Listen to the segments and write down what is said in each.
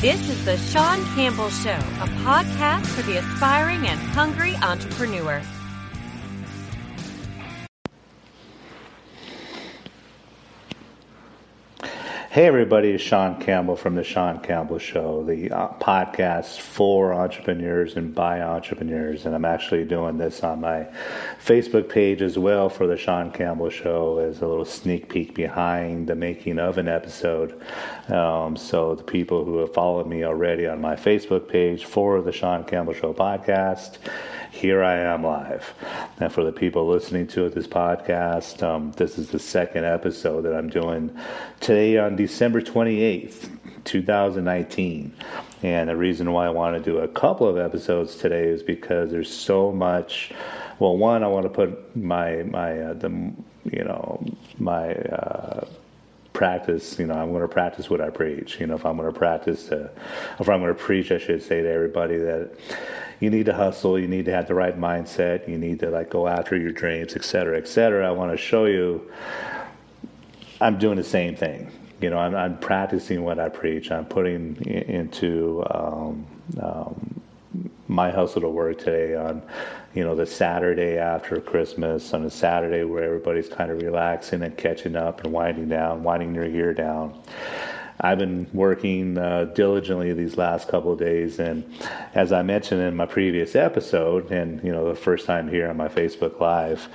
This is the Sean Campbell Show, a podcast for the aspiring and hungry entrepreneur. Hey, everybody, it's Sean Campbell from The Sean Campbell Show, the uh, podcast for entrepreneurs and by entrepreneurs. And I'm actually doing this on my Facebook page as well for The Sean Campbell Show as a little sneak peek behind the making of an episode. Um, so, the people who have followed me already on my Facebook page for The Sean Campbell Show podcast, here I am live. And for the people listening to this podcast, um, this is the second episode that I'm doing today on December 28th, 2019. And the reason why I want to do a couple of episodes today is because there's so much. Well, one, I want to put my my uh, the you know my uh, practice, you know, I'm going to practice what I preach. You know, if I'm going to practice, to, if I'm going to preach, I should say to everybody that you need to hustle, you need to have the right mindset, you need to like go after your dreams, et cetera, et cetera. I want to show you I'm doing the same thing. You know, I'm, I'm practicing what I preach. I'm putting into um, um, my hustle to work today on, you know, the Saturday after Christmas, on a Saturday where everybody's kind of relaxing and catching up and winding down, winding their year down. I've been working uh, diligently these last couple of days, and as I mentioned in my previous episode, and you know, the first time here on my Facebook Live,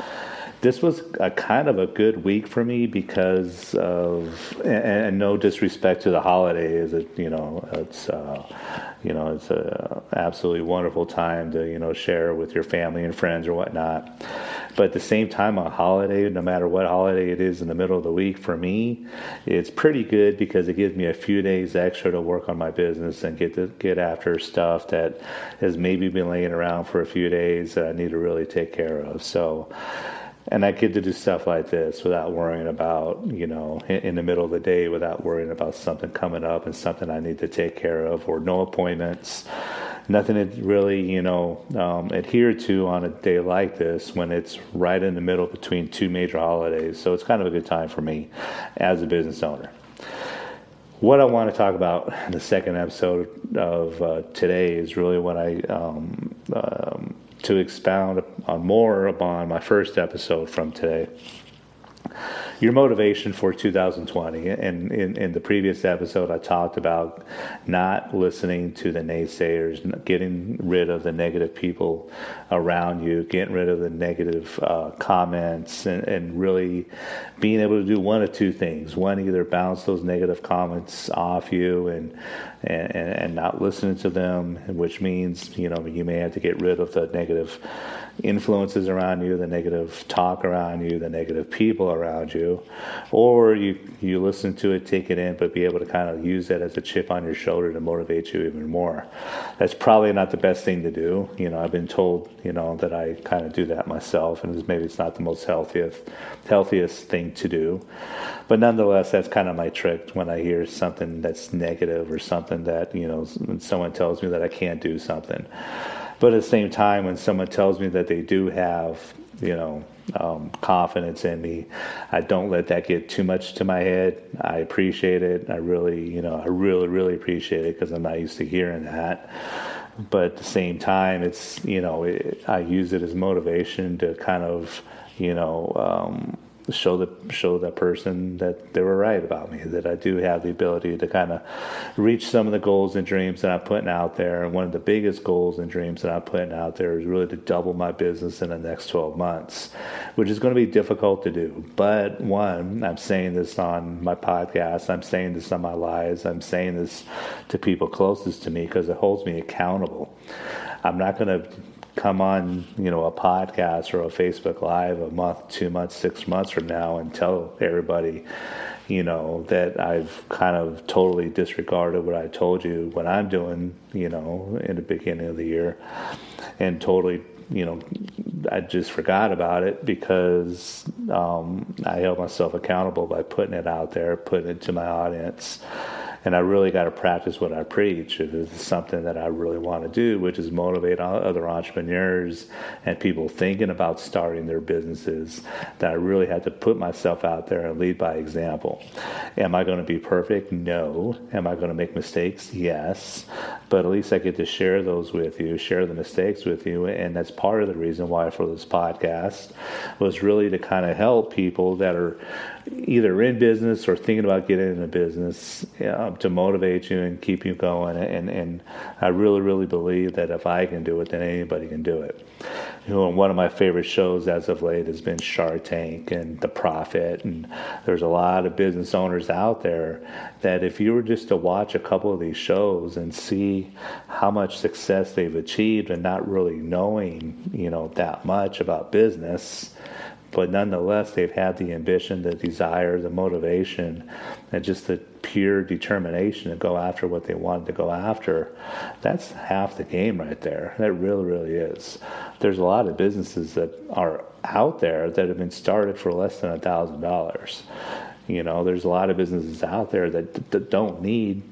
this was a kind of a good week for me because of and, and no disrespect to the holidays it you know it's uh, you know it's a absolutely wonderful time to you know share with your family and friends or whatnot. But at the same time a holiday no matter what holiday it is in the middle of the week for me it's pretty good because it gives me a few days extra to work on my business and get to get after stuff that has maybe been laying around for a few days that I need to really take care of. So and I get to do stuff like this without worrying about, you know, in, the middle of the day, without worrying about something coming up and something I need to take care of, or no appointments, nothing to really, you know, um, adhere to on a day like this when it's right in the middle between two major holidays. So it's kind of a good time for me as a business owner. What I want to talk about in the second episode of uh, today is really what I um, um, to expound on more upon my first episode from today your motivation for 2020. And in, in the previous episode, I talked about not listening to the naysayers, getting rid of the negative people around you, getting rid of the negative uh, comments, and, and really being able to do one of two things. One, either bounce those negative comments off you and, and, and not listening to them, which means, you know, you may have to get rid of the negative influences around you, the negative talk around you, the negative people around you, or you you listen to it, take it in, but be able to kind of use that as a chip on your shoulder to motivate you even more. That's probably not the best thing to do. You know, I've been told, you know, that I kind of do that myself, and maybe it's not the most healthiest healthiest thing to do. But nonetheless, that's kind of my trick when I hear something that's negative or something that you know someone tells me that I can't do something. But at the same time, when someone tells me that they do have, you know, um, confidence in me, I don't let that get too much to my head. I appreciate it. I really, you know, I really, really appreciate it because I'm not used to hearing that. But at the same time, it's, you know, it, I use it as motivation to kind of, you know, um, show the show that person that they were right about me that I do have the ability to kind of reach some of the goals and dreams that I'm putting out there. And one of the biggest goals and dreams that I'm putting out there is really to double my business in the next 12 months which is going to be difficult to do. But one I'm saying this on my podcast I'm saying this on my lives I'm saying this to people closest to me because it holds me accountable. I'm not going to come on, you know, a podcast or a Facebook Live a month, two months, six months from now and tell everybody, you know, that I've kind of totally disregarded what I told you what I'm doing, you know, in the beginning of the year. And totally, you know, I just forgot about it because um, I held myself accountable by putting it out there, putting it to my audience and I really got to practice what I preach. It is something that I really want to do, which is motivate other entrepreneurs and people thinking about starting their businesses. That I really had to put myself out there and lead by example. Am I going to be perfect? No. Am I going to make mistakes? Yes. But at least I get to share those with you, share the mistakes with you, and that's part of the reason why for this podcast was really to kind of help people that are either in business or thinking about getting into business to motivate you and keep you going. And, and I really, really believe that if I can do it, then anybody can do it. You know, one of my favorite shows as of late has been Shark Tank and The Profit. And there's a lot of business owners out there that if you were just to watch a couple of these shows and see how much success they've achieved and not really knowing, you know, that much about business, but nonetheless, they've had the ambition, the desire, the motivation, and just the pure determination to go after what they wanted to go after. That's half the game right there. That really, really is. There's a lot of businesses that are out there that have been started for less than a thousand dollars. You know, there's a lot of businesses out there that, that don't need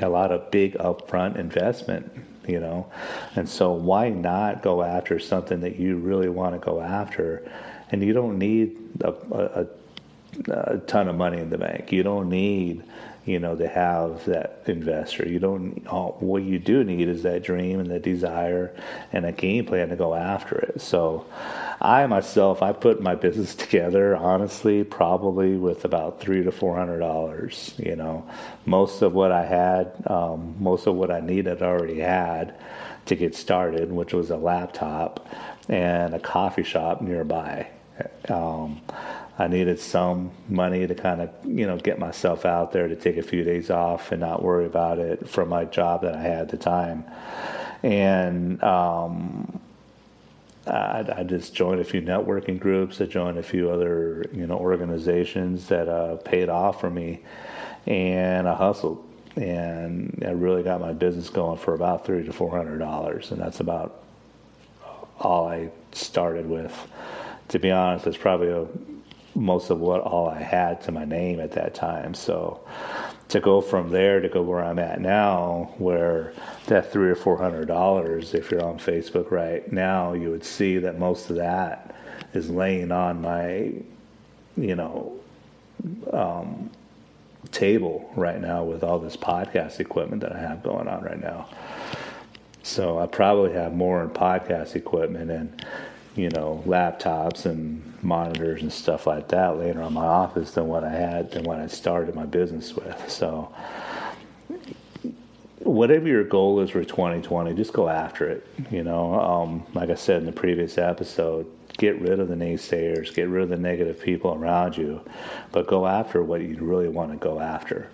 a lot of big upfront investment you know and so why not go after something that you really want to go after and you don't need a, a, a ton of money in the bank. You don't need you know, to have that investor. You don't. All, what you do need is that dream and that desire and a game plan to go after it. So, I myself, I put my business together honestly, probably with about three to four hundred dollars. You know, most of what I had, um, most of what I needed, already had to get started, which was a laptop and a coffee shop nearby. Um, I needed some money to kind of, you know, get myself out there to take a few days off and not worry about it from my job that I had at the time. And um, I, I, just joined a few networking groups. I joined a few other, you know, organizations that uh, paid off for me, and I hustled. And I really got my business going for about three to four hundred dollars, and that's about all I started with to be honest, it's probably a, most of what all I had to my name at that time. So to go from there to go where I'm at now, where that three or four hundred dollars, if you're on Facebook right now, you would see that most of that is laying on my, you know, um, table right now with all this podcast equipment that I have going on right now. So I probably have more in podcast equipment and you know, laptops and monitors and stuff like that later on my office than what I had than what I started my business with. So whatever your goal is for 2020, just go after it. You know, um, like I said in the previous episode, get rid of the naysayers, get rid of the negative people around you, but go after what you really want to go after.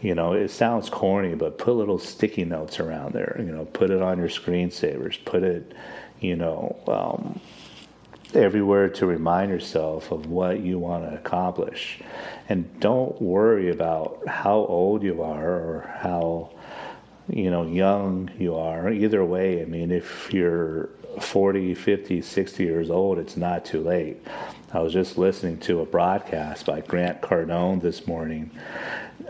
You know, it sounds corny, but put little sticky notes around there. You know, put it on your screensavers. Put it you know, um, everywhere to remind yourself of what you want to accomplish. And don't worry about how old you are or how, you know, young you are. Either way, I mean, if you're 40, 50, 60 years old, it's not too late. I was just listening to a broadcast by Grant Cardone this morning.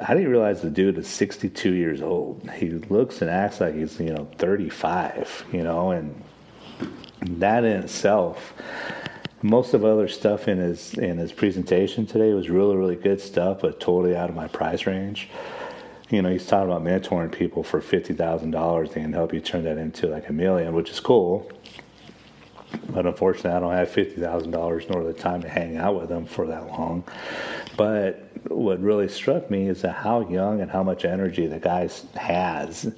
I didn't realize the dude is 62 years old. He looks and acts like he's, you know, 35, you know, and that in itself most of other stuff in his in his presentation today was really really good stuff but totally out of my price range. You know he's talking about mentoring people for $50000 and help you turn that into like a million which is cool. But unfortunately i don't have $50000 nor the time to hang out with them for that long. But what really struck me is how young and how much energy the guy has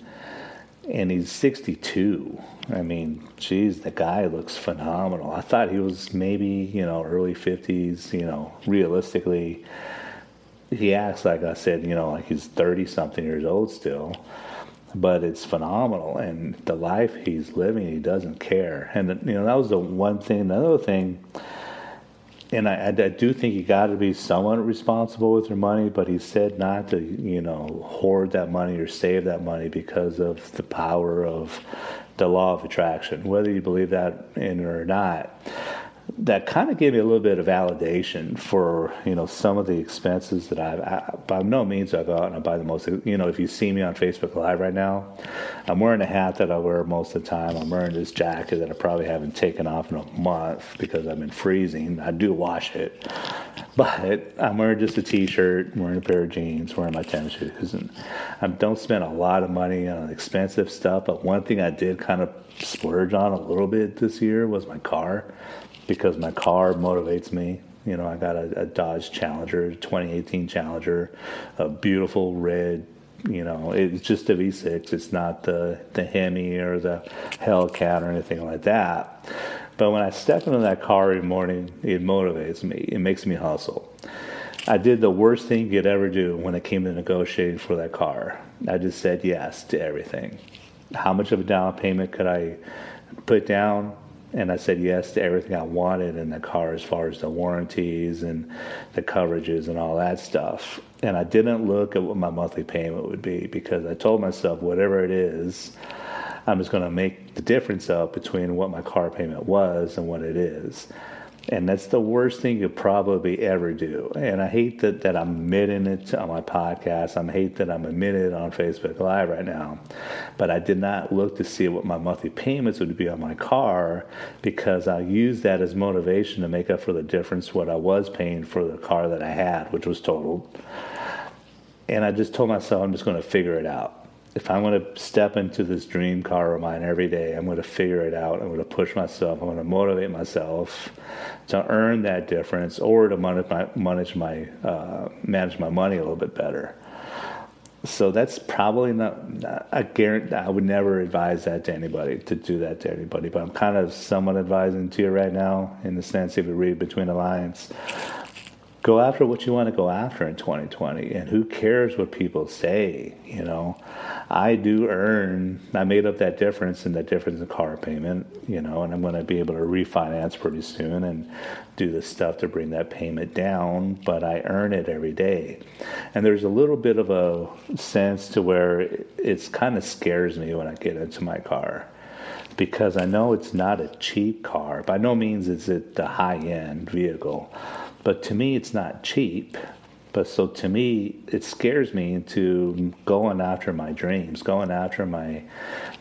and he's 62. I mean, geez, the guy looks phenomenal. I thought he was maybe, you know, early 50s, you know, realistically. He acts like I said, you know, like he's 30 something years old still. But it's phenomenal. And the life he's living, he doesn't care. And, you know, that was the one thing. Another thing and I, I, do think you got to be somewhat responsible with your money, but he said not to, you know, hoard that money or save that money because of the power of the law of attraction. Whether you believe that in or not, that kind of gave me a little bit of validation for you know some of the expenses that I've. I, by no means I go out and I buy the most. You know, if you see me on Facebook Live right now, I'm wearing a hat that I wear most of the time. I'm wearing this jacket that I probably haven't taken off in a month because I've been freezing. I do wash it, but I'm wearing just a t-shirt, wearing a pair of jeans, wearing my tennis shoes, and I don't spend a lot of money on expensive stuff. But one thing I did kind of splurge on a little bit this year was my car because my car motivates me. You know, I got a, a Dodge Challenger, 2018 Challenger, a beautiful red. You know, it's just a V6. It's not the the Hemi or the Hellcat or anything like that. But when I step into that car every morning, it motivates me. It makes me hustle. I did the worst thing you could ever do when it came to negotiating for that car. I just said yes to everything. How much of a down payment could I put down? And I said yes to everything I wanted in the car as far as the warranties and the coverages and all that stuff. And I didn't look at what my monthly payment would be because I told myself whatever it is, I'm just going to make the difference up between what my car payment was and what it is. And that's the worst thing you probably ever do. And I hate that, that I'm admitting it on my podcast. I hate that I'm admitting it on Facebook Live right now. But I did not look to see what my monthly payments would be on my car because I used that as motivation to make up for the difference what I was paying for the car that I had, which was totaled. And I just told myself I'm just going to figure it out if I'm going to step into this dream car of mine every day, I'm going to figure it out. I'm going to push myself. I'm going to motivate myself to earn that difference or to manage my manage my, uh, manage my money a little bit better. So that's probably not, not. I guarantee. I would never advise that to anybody to do that to anybody. But I'm kind of somewhat advising to you right now, in the sense if you read between the lines go after what you want to go after in 2020 and who cares what people say you know i do earn i made up that difference in that difference in car payment you know and i'm going to be able to refinance pretty soon and do the stuff to bring that payment down but i earn it every day and there's a little bit of a sense to where it's kind of scares me when i get into my car because I know it's not a cheap car. By no means is it the high end vehicle but to me, it's not cheap. But so to me, it scares me into going after my dreams, going after my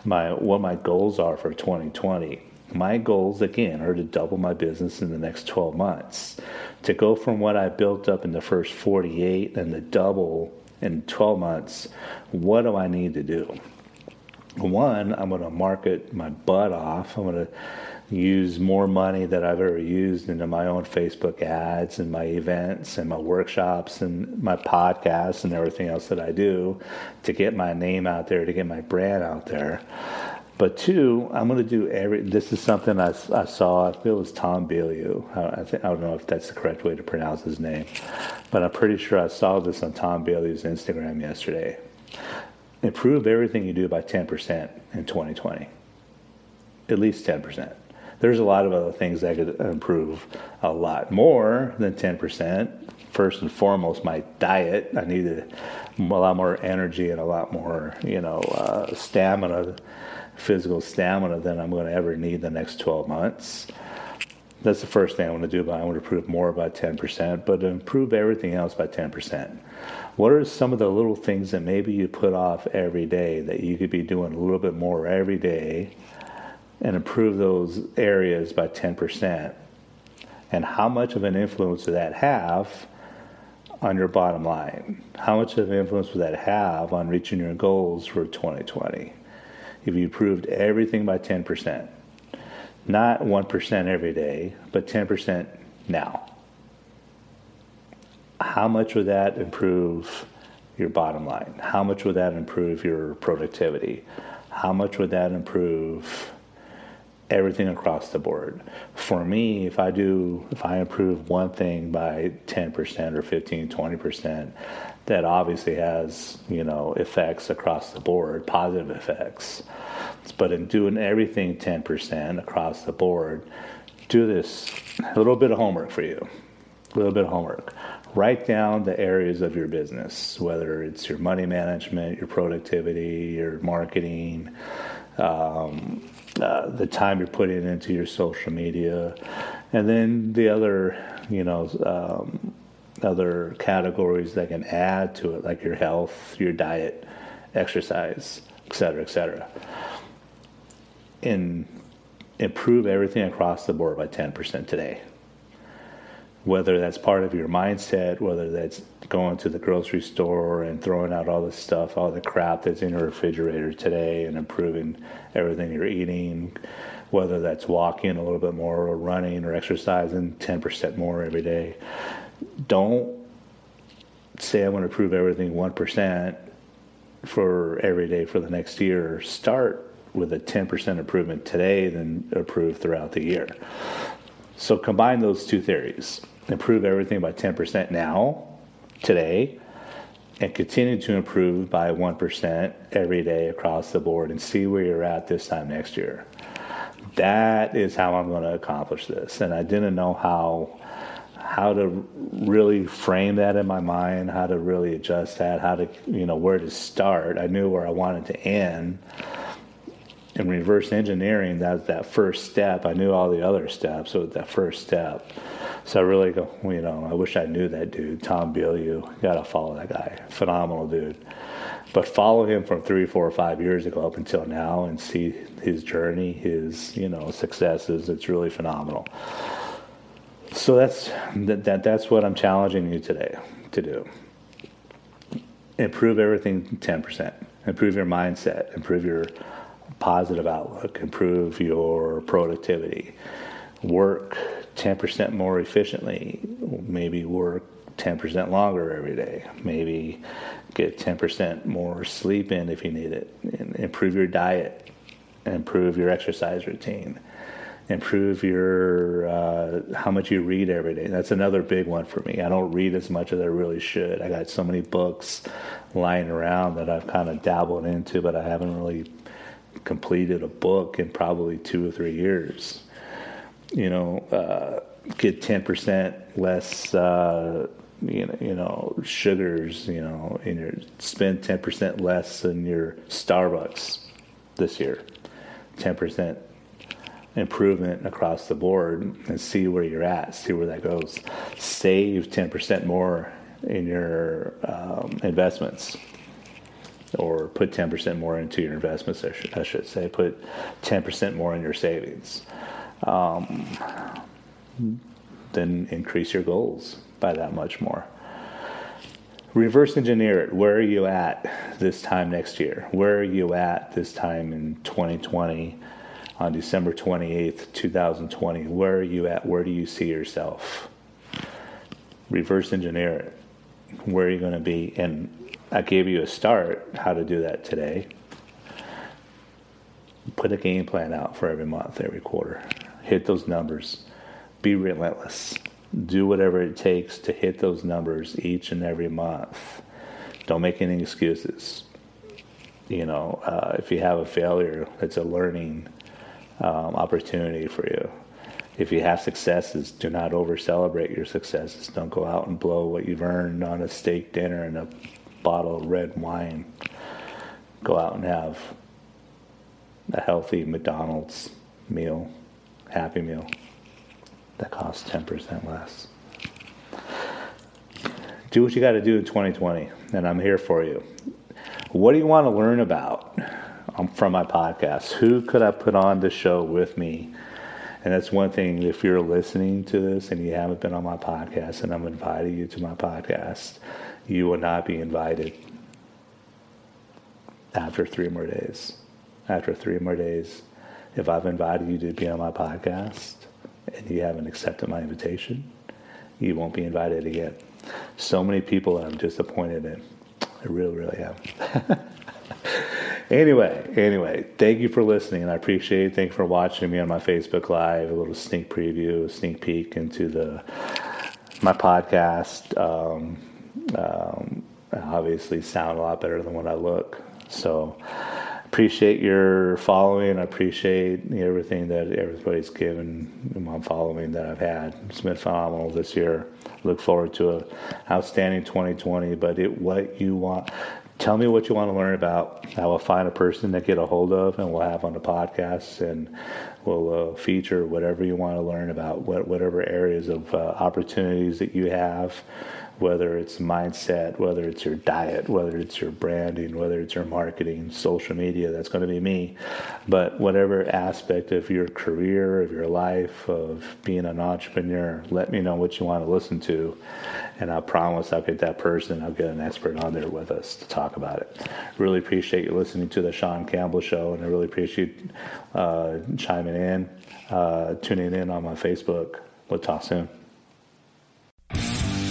my what my goals are for 2020. My goals again are to double my business in the next 12 months. To go from what I built up in the first 48 and to double in 12 months, what do I need to do? One, I'm going to market my butt off. I'm going to use more money that I've ever used into my own Facebook ads and my events and my workshops and my podcasts and everything else that I do to get my name out there, to get my brand out there. But two, I'm going to do every. This is something I, I saw. I feel it was Tom Bilyeu. I, I, think, I don't know if that's the correct way to pronounce his name, but I'm pretty sure I saw this on Tom Bilyeu's Instagram yesterday. Improve everything you do by 10% in 2020. At least 10% there's a lot of other things that could improve a lot more than 10%. First and foremost, my diet. I needed a lot more energy and a lot more, you know, uh, stamina, physical stamina than I'm going to ever need the next 12 months. That's the first thing I want to do, but I want to improve more by 10%, but improve everything else by 10%. What are some of the little things that maybe you put off every day that you could be doing a little bit more every day and improve those areas by 10%. And how much of an influence would that have on your bottom line? How much of an influence would that have on reaching your goals for 2020? If you improved everything by 10%, not 1% every day, but 10% now. How much would that improve your bottom line? How much would that improve your productivity? How much would that improve everything across the board. For me, if I do, if I improve one thing by 10% or 15, 20%, that obviously has, you know, effects across the board, positive effects. But in doing everything 10% across the board, do this, a little bit of homework for you, a little bit of homework. Write down the areas of your business, whether it's your money management, your productivity, your marketing, um, uh, the time you're putting into your social media, And then the other, you know, um, other categories that can add to it, like your health, your diet, exercise, et cetera, et cetera. And improve everything across the board by 10% today. Whether that's part of your mindset, whether that's going to the grocery store and throwing out all the stuff, all the crap that's in your refrigerator today and improving everything you're eating, whether that's walking a little bit more or running or exercising 10% more every day. Don't say I'm going to improve everything 1% for every day for the next year. Start with a 10% improvement today, then improve throughout the year. So combine those two theories improve everything by 10% now, today, and continue to improve by 1% every day across the board and see where you're at this time next year. That is how I'm going to accomplish this. And I didn't know how how to really frame that in my mind, how to really adjust that, how to you know where to start. I knew where I wanted to end in reverse engineering, that's that first step. I knew all the other steps, so that first step. So I really go, you know, I wish I knew that dude, Tom Bilyeu. Got to follow that guy, phenomenal dude. But follow him from three, four, or five years ago up until now, and see his journey, his you know successes. It's really phenomenal. So that's that, that that's what I'm challenging you today to do. Improve everything 10%. Improve your mindset. Improve your positive outlook, improve your productivity, work 10% more efficiently, maybe work 10% longer every day, maybe get 10% more sleep in if you need it, improve your diet, improve your exercise routine. Improve your uh, how much you read every day. That's another big one for me. I don't read as much as I really should. I got so many books lying around that I've kind of dabbled into, but I haven't really completed a book in probably two or three years. You know, uh, get ten percent less. Uh, you know, you know, sugars. You know, in your spend ten percent less in your Starbucks this year. Ten percent improvement across the board, and see where you're at. See where that goes. Save ten percent more in your um, investments or put 10% more into your investments, I I should say. Put 10% more in your savings. Um, then increase your goals by that much more. Reverse engineer it. Where are you at this time next year? Where are you at this time in 2020 on December 28th, 2020? Where are you at? Where do you see yourself? Reverse engineer it. Where are you going to be? And I gave you a start how to do that today. Put a game plan out for every month, every quarter. Hit those numbers. Be relentless. Do whatever it takes to hit those numbers each and every month. Don't make any excuses. You know, uh, if you have a failure, it's a learning um, opportunity for you. If you have successes, do not over celebrate your successes. Don't go out and blow what you've earned on a steak dinner and a bottle of red wine, go out and have a healthy McDonald's meal, Happy Meal, that costs 10% less. Do what you got to do in 2020, and I'm here for you. What do you want to learn about um, from my podcast? Who could I put on the show with me? And that's one thing, if you're listening to this and you haven't been on my podcast, and I'm inviting you to my podcast, you will not be invited after three more days. After three more days, if I've invited you to be on my podcast and you haven't accepted my invitation, you won't be invited again. So many people I'm disappointed in. I really, really am. anyway, anyway, thank you for listening. I appreciate it. Thank you for watching me on my Facebook Live. A little sneak preview, a sneak peek into the my podcast. Um, um, obviously, sound a lot better than what I look. So, appreciate your following. I appreciate everything that everybody's given my following that I've had. It's been phenomenal this year. Look forward to a outstanding 2020. But it, what you want, tell me what you want to learn about. I will find a person to get a hold of, and we'll have on the podcast, and we'll uh, feature whatever you want to learn about, what, whatever areas of uh, opportunities that you have whether it's mindset, whether it's your diet, whether it's your branding, whether it's your marketing, social media, that's going to be me. But whatever aspect of your career, of your life, of being an entrepreneur, let me know what you want to listen to. And I promise I'll get that person, I'll get an expert on there with us to talk about it. Really appreciate you listening to the Sean Campbell Show, and I really appreciate uh, chiming in, uh, tuning in on my Facebook. We'll talk soon.